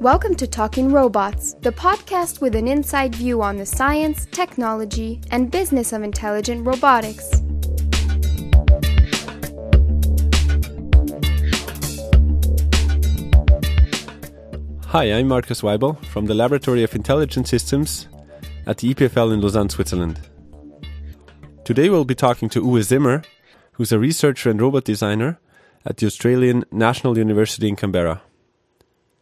Welcome to Talking Robots, the podcast with an inside view on the science, technology, and business of intelligent robotics. Hi, I'm Markus Waibel from the Laboratory of Intelligent Systems at the EPFL in Lausanne, Switzerland. Today we'll be talking to Uwe Zimmer, who's a researcher and robot designer at the Australian National University in Canberra.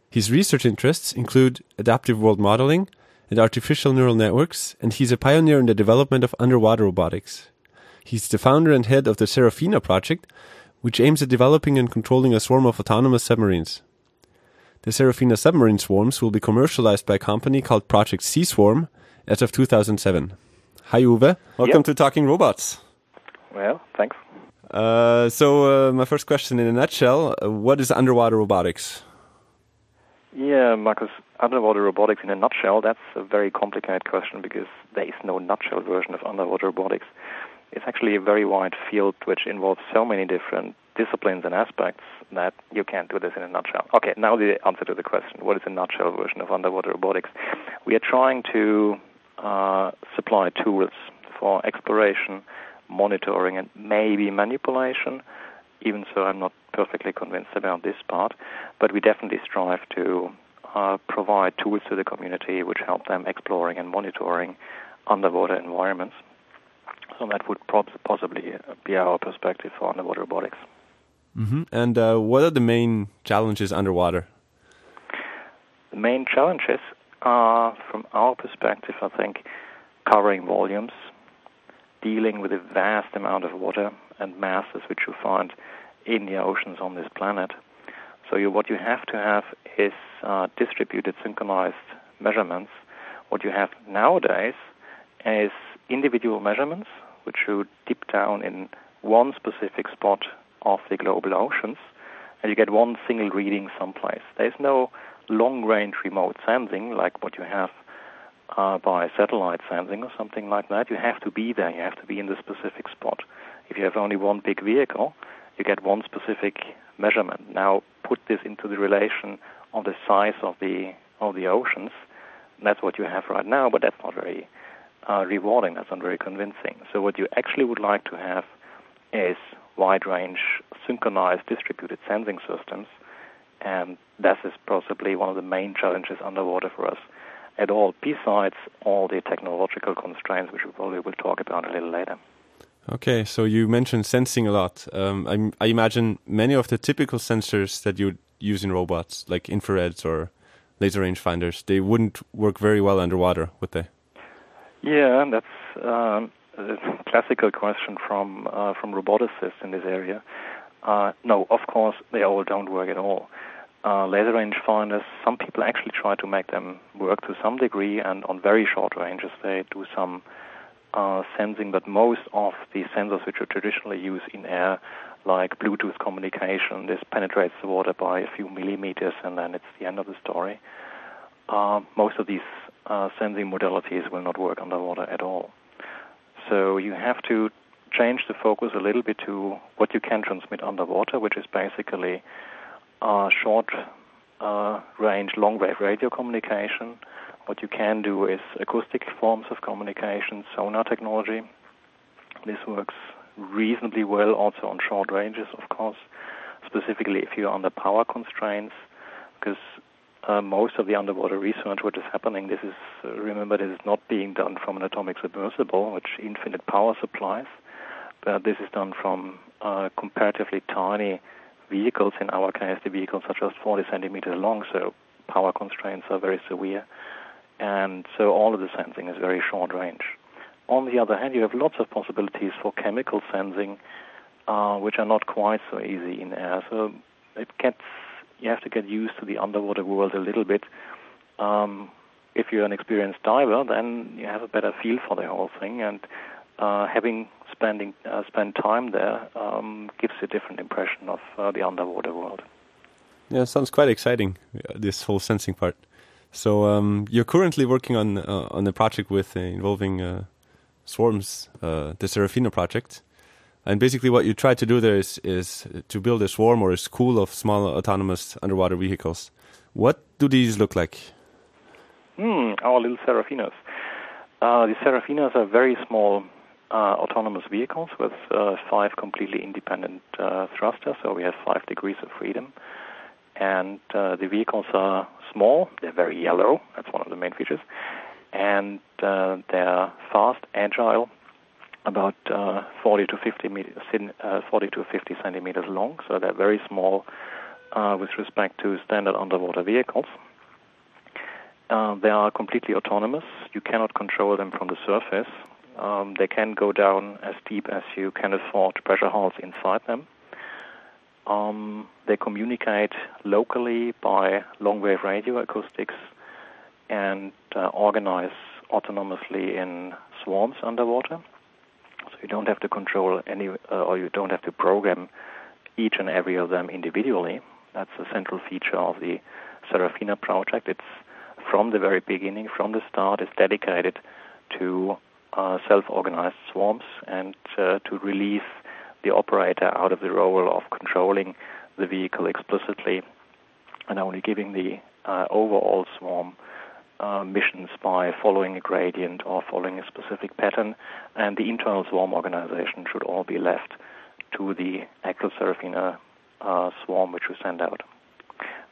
His research interests include adaptive world modeling and artificial neural networks, and he's a pioneer in the development of underwater robotics. He's the founder and head of the Serafina project, which aims at developing and controlling a swarm of autonomous submarines. The Serafina submarine swarms will be commercialized by a company called Project Sea Swarm as of 2007. Hi, Uwe. Welcome yep. to Talking Robots. Well, thanks. Uh, so, uh, my first question in a nutshell uh, what is underwater robotics? Yeah, Markus, underwater robotics in a nutshell, that's a very complicated question because there is no nutshell version of underwater robotics. It's actually a very wide field which involves so many different disciplines and aspects that you can't do this in a nutshell. Okay, now the answer to the question what is a nutshell version of underwater robotics? We are trying to uh, supply tools for exploration, monitoring, and maybe manipulation. Even so, I'm not perfectly convinced about this part, but we definitely strive to uh, provide tools to the community which help them exploring and monitoring underwater environments. So that would possibly be our perspective for underwater robotics. Mm-hmm. And uh, what are the main challenges underwater? The main challenges are, from our perspective, I think, covering volumes, dealing with a vast amount of water and masses which you find in the oceans on this planet. So you, what you have to have is uh, distributed, synchronized measurements. What you have nowadays is individual measurements, which you dip down in one specific spot of the global oceans, and you get one single reading someplace. There's no long-range remote sensing like what you have uh, by satellite sensing or something like that. You have to be there. You have to be in the specific spot. If you have only one big vehicle, you get one specific measurement. Now put this into the relation of the size of the of the oceans. That's what you have right now, but that's not very uh, rewarding. That's not very convincing. So what you actually would like to have is wide range synchronized distributed sensing systems, and that is possibly one of the main challenges underwater for us at all, besides all the technological constraints, which we probably will talk about a little later. Okay, so you mentioned sensing a lot. Um, I, I, imagine many of the typical sensors that you use in robots, like infrareds or laser rangefinders, they wouldn't work very well underwater, would they? Yeah, that's um, a classical question from uh, from roboticists in this area. Uh, no, of course they all don't work at all. Uh, laser rangefinders, some people actually try to make them work to some degree, and on very short ranges they do some uh, sensing, but most of the sensors which are traditionally used in air, like Bluetooth communication, this penetrates the water by a few millimeters and then it's the end of the story. Uh, most of these uh, sensing modalities will not work underwater at all. So you have to change the focus a little bit to what you can transmit underwater, which is basically uh, short uh, range, long wave radio communication what you can do is acoustic forms of communication, sonar technology. This works reasonably well also on short ranges, of course, specifically if you're under power constraints, because uh, most of the underwater research which is happening, this is, uh, remember, this is not being done from an atomic submersible, which infinite power supplies, but this is done from uh, comparatively tiny vehicles, in our case, the vehicles are just 40 centimeters long, so power constraints are very severe and so all of the sensing is very short range. On the other hand, you have lots of possibilities for chemical sensing, uh, which are not quite so easy in air. So it gets you have to get used to the underwater world a little bit. Um, if you're an experienced diver, then you have a better feel for the whole thing, and uh, having spending uh, spent time there um, gives a different impression of uh, the underwater world. Yeah, sounds quite exciting. This whole sensing part. So um, you're currently working on uh, on a project with uh, involving uh, swarms, uh, the Serafina project, and basically what you try to do there is is to build a swarm or a school of small autonomous underwater vehicles. What do these look like? Hmm, our little Serafinas. Uh, the Serafinas are very small uh, autonomous vehicles with five completely independent thrusters, so we have five degrees of freedom. And uh, the vehicles are small, they're very yellow, that's one of the main features, and uh, they're fast, agile, about 40 to 50 meters, 40 to 50 centimeters long, so they're very small with respect to standard underwater vehicles. Uh, they are completely autonomous. You cannot control them from the surface. Um, they can go down as deep as you can afford pressure hulls inside them. Um, they communicate locally by long wave radio acoustics and uh, organize autonomously in swarms underwater. So you don't have to control any, uh, or you don't have to program each and every of them individually. That's a central feature of the Serafina project. It's from the very beginning, from the start, is dedicated to uh, self-organized swarms and uh, to release the operator out of the role of controlling the vehicle explicitly and only giving the uh, overall swarm uh, missions by following a gradient or following a specific pattern, and the internal swarm organization should all be left to the actual Serafina uh, swarm which we send out.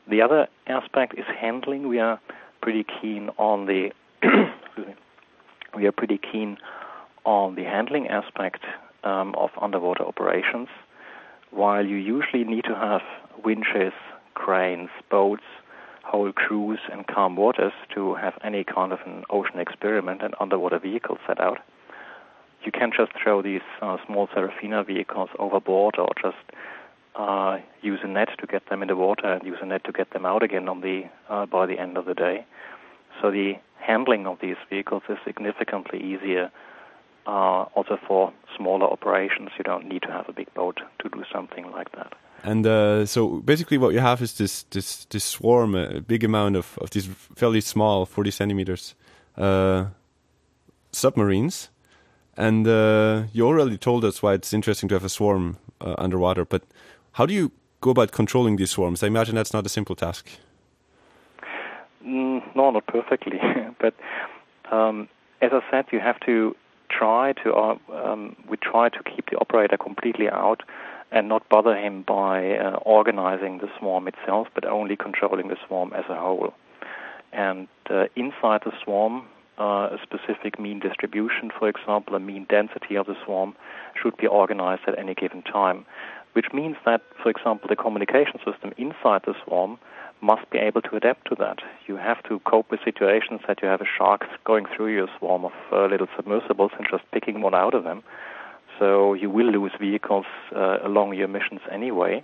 The other aspect is handling. We are pretty keen on the we are pretty keen on the handling aspect um, of underwater operations. While you usually need to have winches, cranes, boats, whole crews, and calm waters to have any kind of an ocean experiment and underwater vehicle set out, you can just throw these uh, small Serafina vehicles overboard or just uh, use a net to get them in the water and use a net to get them out again on the uh, by the end of the day. So the handling of these vehicles is significantly easier. Uh, also for smaller operations, you don't need to have a big boat to do something like that. And uh, so basically, what you have is this this this swarm, a big amount of of these fairly small, forty centimeters uh, submarines. And uh, you already told us why it's interesting to have a swarm uh, underwater, but how do you go about controlling these swarms? I imagine that's not a simple task. Mm, no, not perfectly. but um, as I said, you have to try to. Uh, um, we try to keep the operator completely out and not bother him by uh, organizing the swarm itself, but only controlling the swarm as a whole. And uh, inside the swarm, uh, a specific mean distribution, for example, a mean density of the swarm, should be organized at any given time which means that, for example, the communication system inside the swarm must be able to adapt to that. You have to cope with situations that you have a shark going through your swarm of uh, little submersibles and just picking one out of them. So you will lose vehicles uh, along your missions anyway.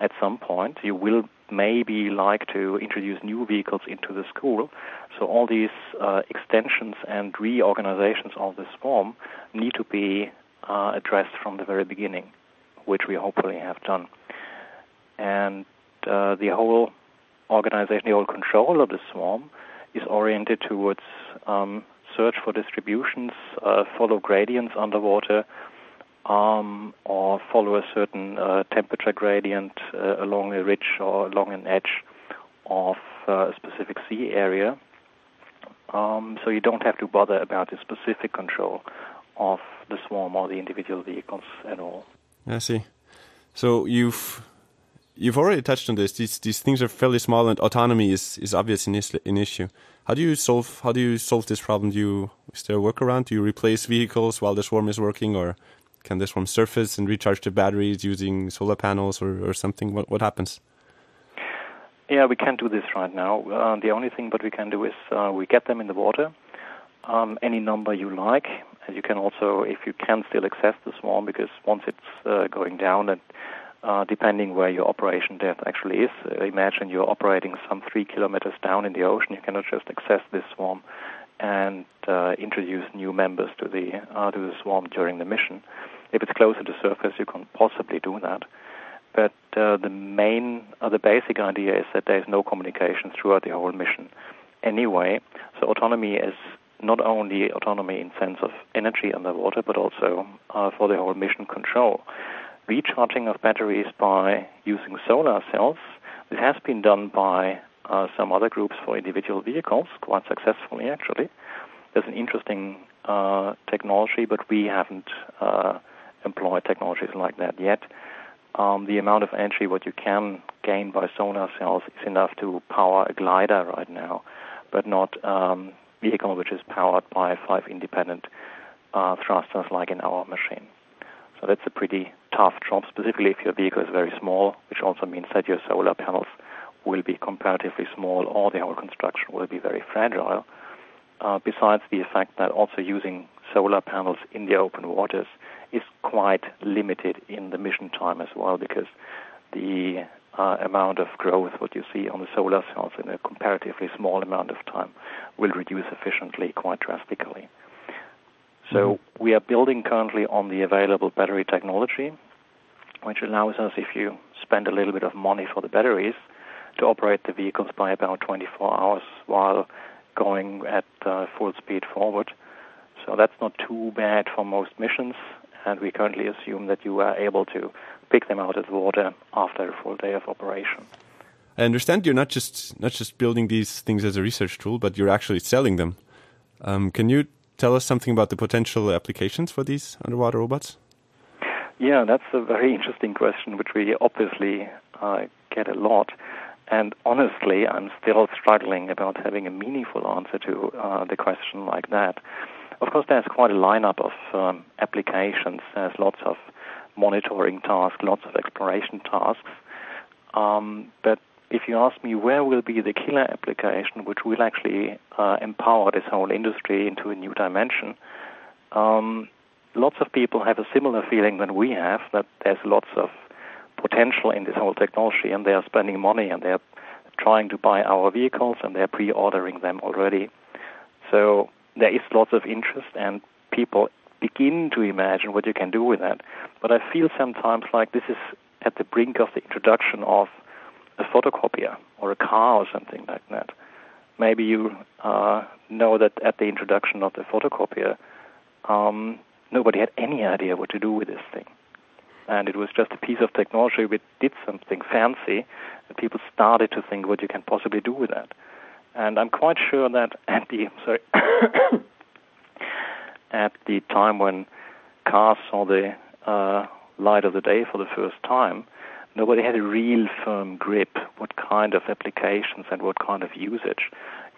At some point, you will maybe like to introduce new vehicles into the school. So all these uh, extensions and reorganizations of the swarm need to be uh, addressed from the very beginning which we hopefully have done. And uh, the whole organization, the whole control of the swarm is oriented towards um, search for distributions, uh, follow gradients underwater, um, or follow a certain uh, temperature gradient uh, along a ridge or along an edge of uh, a specific sea area. Um, so you don't have to bother about the specific control of the swarm or the individual vehicles at all. I see. So you've you've already touched on this. These these things are fairly small, and autonomy is is obviously an issue. How do you solve How do you solve this problem? Do you is there a workaround? Do you replace vehicles while the swarm is working, or can the swarm surface and recharge the batteries using solar panels or, or something? What what happens? Yeah, we can't do this right now. Uh, the only thing that we can do is uh, we get them in the water, um, any number you like, and you can also, if you can, still access the swarm because once it's uh, going down, and uh, depending where your operation depth actually is, uh, imagine you're operating some three kilometers down in the ocean. You cannot just access this swarm and uh, introduce new members to the uh, to the swarm during the mission. If it's closer to surface, you can possibly do that. But uh, the main, uh, the basic idea is that there is no communication throughout the whole mission. Anyway, so autonomy is not only autonomy in sense of energy underwater, but also for the whole mission control. Recharging of batteries by using solar cells. This has been done by uh, some other groups for individual vehicles, quite successfully actually. There's an interesting uh, technology, but we haven't uh, employed technologies like that yet. Um, the amount of energy what you can gain by solar cells is enough to power a glider right now, but not um, vehicle which is powered by five independent uh, thrusters like in our machine. So that's a pretty tough job, specifically if your vehicle is very small, which also means that your solar panels will be comparatively small or the whole construction will be very fragile. Uh, besides the fact that also using solar panels in the open waters is quite limited in the mission time as well because the uh, amount of growth what you see on the solar cells in a comparatively small amount of time will reduce efficiently quite drastically. So we are building currently on the available battery technology, which allows us, if you spend a little bit of money for the batteries, to operate the vehicles by about 24 hours while going at uh, full speed forward. So that's not too bad for most missions, and we currently assume that you are able to pick them out of the water after a full day of operation. I understand you're not just not just building these things as a research tool, but you're actually selling them. Um, can you tell us something about the potential applications for these underwater robots? Yeah, that's a very interesting question, which we obviously uh, get a lot. And honestly, I'm still struggling about having a meaningful answer to uh, the question like that. Of course, there's quite a lineup of um, applications. There's lots of monitoring tasks, lots of exploration tasks. Um, but if you ask me where will be the killer application which will actually uh, empower this whole industry into a new dimension, um, lots of people have a similar feeling than we have that there's lots of potential in this whole technology and they are spending money and they're trying to buy our vehicles and they're pre-ordering them already. So there is lots of interest and people begin to imagine what you can do with that. But I feel sometimes like this is at the brink of the introduction of a photocopier or a car or something like that. Maybe you uh, know that at the introduction of the photocopier, um, nobody had any idea what to do with this thing. And it was just a piece of technology which did something fancy, and people started to think what you can possibly do with that. And I'm quite sure that at the sorry at the time when cars saw the uh, light of the day for the first time, nobody had a real firm grip what kind of applications and what kind of usage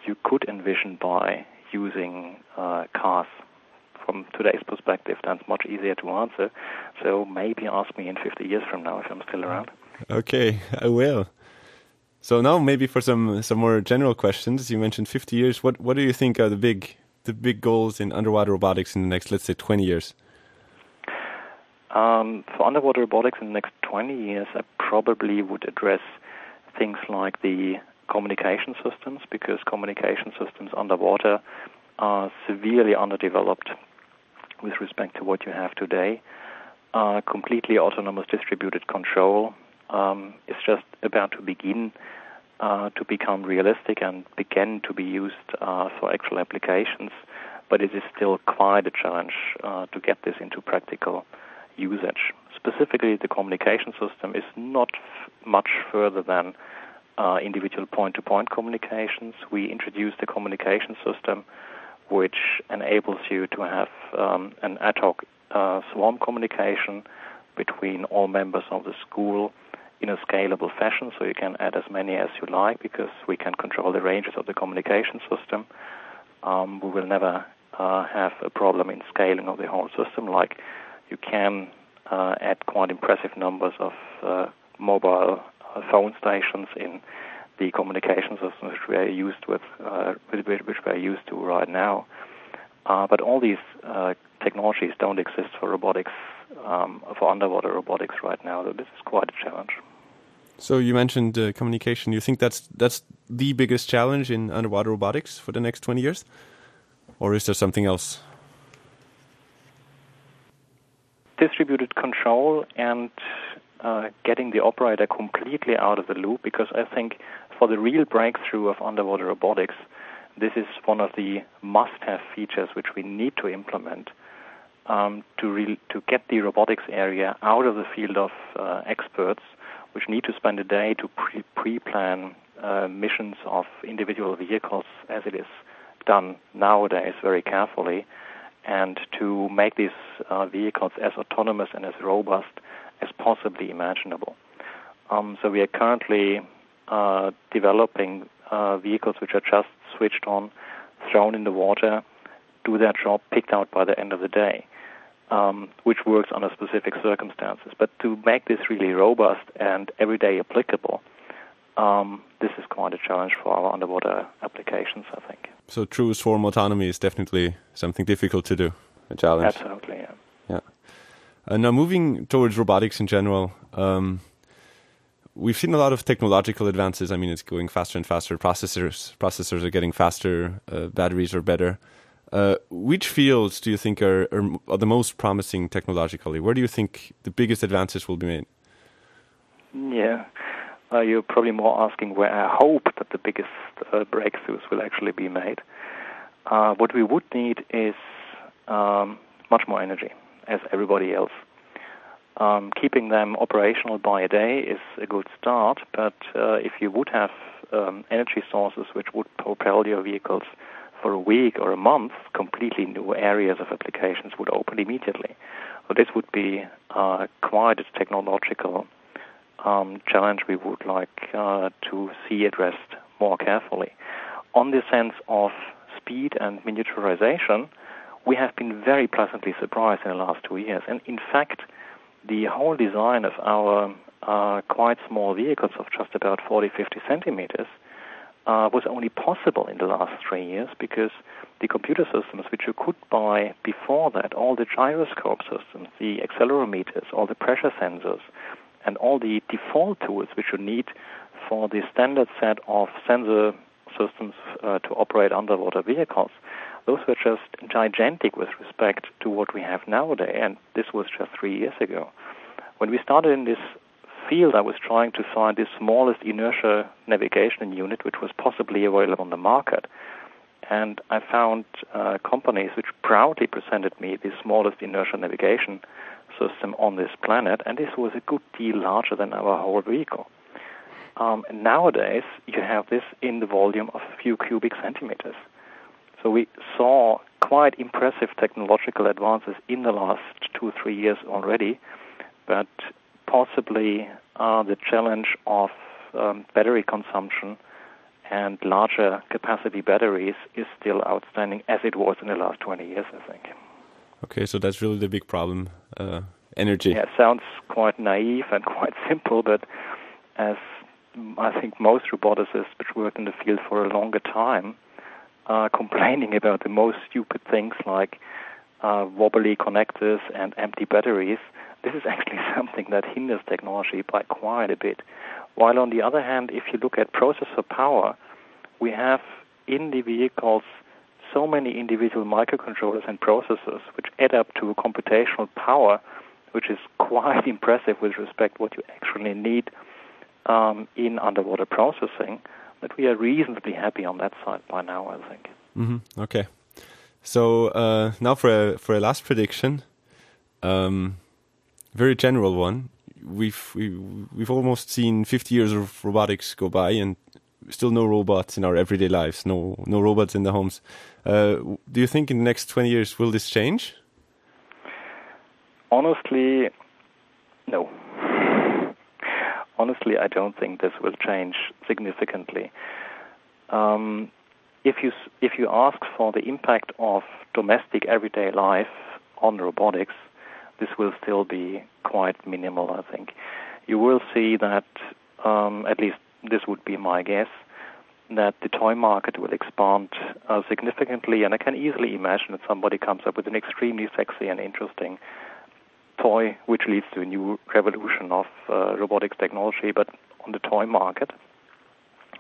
you could envision by using uh, cars. From today's perspective, that's much easier to answer. So maybe ask me in 50 years from now if I'm still around. Okay, I will. So now maybe for some some more general questions, you mentioned 50 years. What what do you think are the big the big goals in underwater robotics in the next, let's say, 20 years? Um, for underwater robotics in the next 20 years, I probably would address things like the communication systems because communication systems underwater are severely underdeveloped with respect to what you have today. Uh, completely autonomous distributed control um, is just about to begin uh, to become realistic and begin to be used uh, for actual applications, but it is still quite a challenge uh, to get this into practical usage. Specifically, the communication system is not f- much further than uh, individual point-to-point communications. We introduced a communication system which enables you to have um, an ad hoc uh, swarm communication between all members of the school in a scalable fashion, so you can add as many as you like because we can control the ranges of the communication system. Um, we will never uh, have a problem in scaling of the whole system like you can uh, add quite impressive numbers of uh, mobile uh, phone stations in the communication systems which we are used with, uh, which we are used to right now. Uh, but all these technologies don't exist for robotics, um, for underwater robotics right now. So this is quite a challenge. So you mentioned uh, communication. You think that's that's the biggest challenge in underwater robotics for the next twenty years, or is there something else? Distributed control and uh, getting the operator completely out of the loop because I think for the real breakthrough of underwater robotics, this is one of the must-have features which we need to implement um, to re- to get the robotics area out of the field of uh, experts, which need to spend a day to pre- pre-plan uh, missions of individual vehicles as it is done nowadays very carefully and to make these uh, vehicles as autonomous and as robust as possibly imaginable. Um, so we are currently uh, developing uh, vehicles which are just switched on, thrown in the water, do their job, picked out by the end of the day, um, which works under specific circumstances. But to make this really robust and everyday applicable, um, this is quite a challenge for our underwater applications, I think. So true swarm autonomy is definitely something difficult to do, a challenge. Absolutely, yeah. Yeah. Uh, now moving towards robotics in general, um, we've seen a lot of technological advances. I mean, it's going faster and faster. Processors processors are getting faster. Uh, batteries are better. Uh, which fields do you think are, are, are, the most promising technologically? Where do you think the biggest advances will be made? Yeah, uh, you're probably more asking where I hope that the biggest uh, breakthroughs will actually be made. Uh, what we would need is um, much more energy, as everybody else. Um, keeping them operational by a day is a good start, but uh, if you would have um, energy sources which would propel your vehicles for a week or a month, completely new areas of applications would open immediately. So this would be uh, quite a technological um, challenge we would like uh, to see addressed more carefully. On the sense of speed and miniaturization, we have been very pleasantly surprised in the last two years. And in fact, the whole design of our uh, quite small vehicles of just about 40, 50 centimeters uh, was only possible in the last three years because the computer systems which you could buy before that, all the gyroscope systems, the accelerometers, all the pressure sensors, and all the default tools which you need for the standard set of sensor systems uh, to operate underwater vehicles, those were just gigantic with respect to what we have nowadays, and this was just three years ago. When we started in this field, I was trying to find the smallest inertia navigation unit which was possibly available on the market. And I found uh, companies which proudly presented me the smallest inertia navigation system on this planet, and this was a good deal larger than our whole vehicle. Um, nowadays, you have this in the volume of a few cubic centimeters. So we saw quite impressive technological advances in the last two, three years already, but possibly uh, the challenge of um, battery consumption and larger capacity batteries is still outstanding as it was in the last 20 years, I think. Okay, so that's really the big problem uh, energy. Yeah, it sounds quite naive and quite simple, but as I think most roboticists which worked in the field for a longer time are complaining about the most stupid things like uh, wobbly connectors and empty batteries, this is actually something that hinders technology by quite a bit. While on the other hand, if you look at processor power, we have in the vehicles so many individual microcontrollers and processors which add up to a computational power which is quite impressive with respect what you actually need um, in underwater processing that we are reasonably happy on that side by now, I think. Mm-hmm. Okay. So uh, now for a for a last prediction, um, very general one. We've we, we've almost seen 50 years of robotics go by, and still no robots in our everyday lives. No no robots in the homes. Uh, do you think in the next 20 years will this change? Honestly, no honestly, I don't think this will change significantly. Um, if you if you ask for the impact of domestic everyday life on robotics, this will still be quite minimal. I think you will see that um, at least this would be my guess that the toy market will expand uh, significantly, and I can easily imagine that somebody comes up with an extremely sexy and interesting toy, which leads to a new revolution of uh, robotics technology, but on the toy market.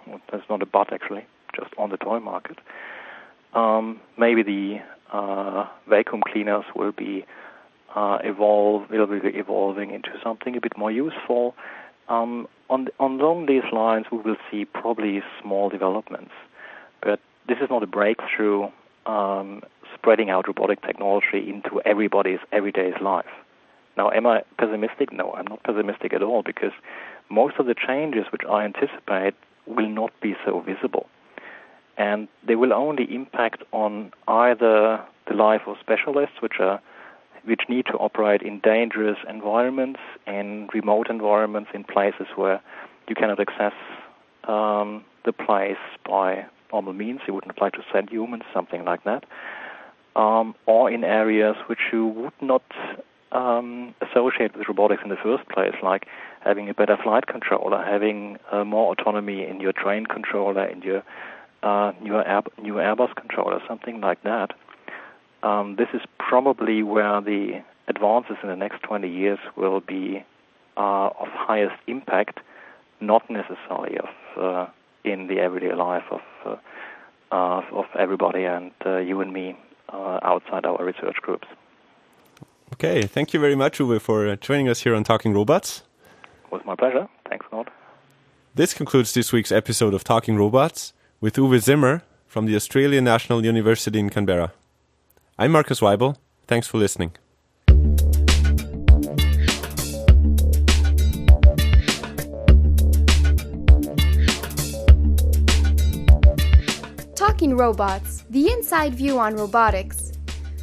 Well, that's not a but actually, just on the toy market. Um, maybe the uh, vacuum cleaners will be uh, evolve will be evolving into something a bit more useful. Um, on on along these lines, we will see probably small developments, but this is not a breakthrough um, spreading out robotic technology into everybody's everyday life. Now, am I pessimistic? No, I'm not pessimistic at all because most of the changes which I anticipate will not be so visible. And they will only impact on either the life of specialists, which are which need to operate in dangerous environments, in remote environments, in places where you cannot access um, the place by normal means. You wouldn't like to send humans, something like that. Um, or in areas which you would not um, associate with robotics in the first place, like having a better flight controller, having uh, more autonomy in your train controller, in your uh, new, Air, new Airbus controller, something like that. Um, this is probably where the advances in the next 20 years will be uh, of highest impact, not necessarily of uh, in the everyday life of uh, of everybody and uh, you and me uh, outside our research groups. Okay, thank you very much, Uwe, for joining us here on Talking Robots. It was my pleasure. Thanks a lot. This concludes this week's episode of Talking Robots with Uwe Zimmer from the Australian National University in Canberra. I'm Markus Waibel. Thanks for listening. Talking Robots, the inside view on robotics.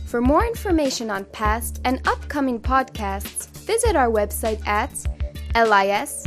For more information on past and upcoming podcasts, visit our website at lis.epfl.ch.